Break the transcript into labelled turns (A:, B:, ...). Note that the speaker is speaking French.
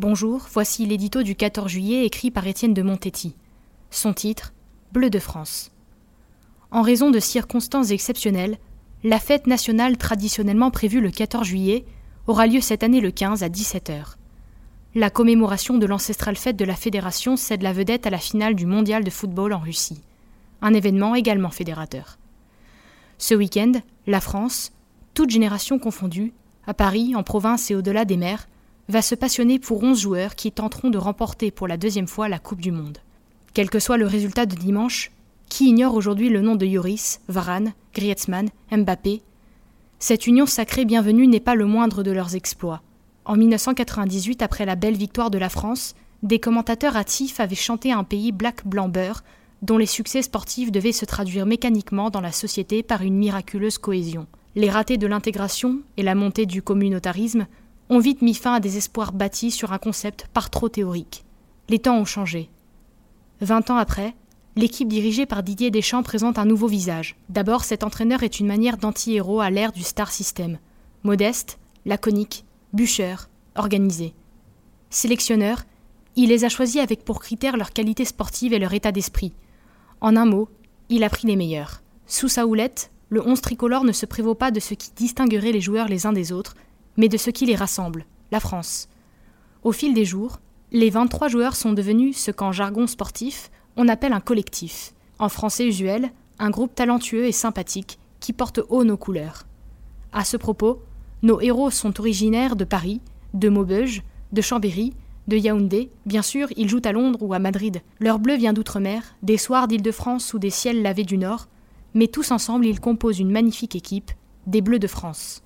A: Bonjour, voici l'édito du 14 juillet écrit par Étienne de Montetti. Son titre Bleu de France. En raison de circonstances exceptionnelles, la fête nationale traditionnellement prévue le 14 juillet aura lieu cette année le 15 à 17h. La commémoration de l'ancestrale fête de la fédération cède la vedette à la finale du mondial de football en Russie, un événement également fédérateur. Ce week-end, la France, toute génération confondue, à Paris, en province et au-delà des mers, va se passionner pour 11 joueurs qui tenteront de remporter pour la deuxième fois la Coupe du Monde. Quel que soit le résultat de dimanche, qui ignore aujourd'hui le nom de Yoris, Varane, Griezmann, Mbappé? Cette union sacrée bienvenue n'est pas le moindre de leurs exploits. En 1998, après la belle victoire de la France, des commentateurs hâtifs avaient chanté un pays black-blanc-beurre dont les succès sportifs devaient se traduire mécaniquement dans la société par une miraculeuse cohésion. Les ratés de l'intégration et la montée du communautarisme ont vite mis fin à des espoirs bâtis sur un concept par trop théorique. Les temps ont changé. Vingt ans après, l'équipe dirigée par Didier Deschamps présente un nouveau visage. D'abord, cet entraîneur est une manière d'anti-héros à l'ère du star system. Modeste, laconique, bûcheur, organisé. Sélectionneur, il les a choisis avec pour critère leur qualité sportive et leur état d'esprit. En un mot, il a pris les meilleurs. Sous sa houlette, le 11 tricolore ne se prévaut pas de ce qui distinguerait les joueurs les uns des autres, mais de ce qui les rassemble, la France. Au fil des jours, les 23 joueurs sont devenus ce qu'en jargon sportif, on appelle un collectif. En français usuel, un groupe talentueux et sympathique qui porte haut nos couleurs. À ce propos, nos héros sont originaires de Paris, de Maubeuge, de Chambéry, de Yaoundé, bien sûr, ils jouent à Londres ou à Madrid. Leur bleu vient d'outre-mer, des soirs d'Île-de-France ou des ciels lavés du Nord, mais tous ensemble ils composent une magnifique équipe, des Bleus de France.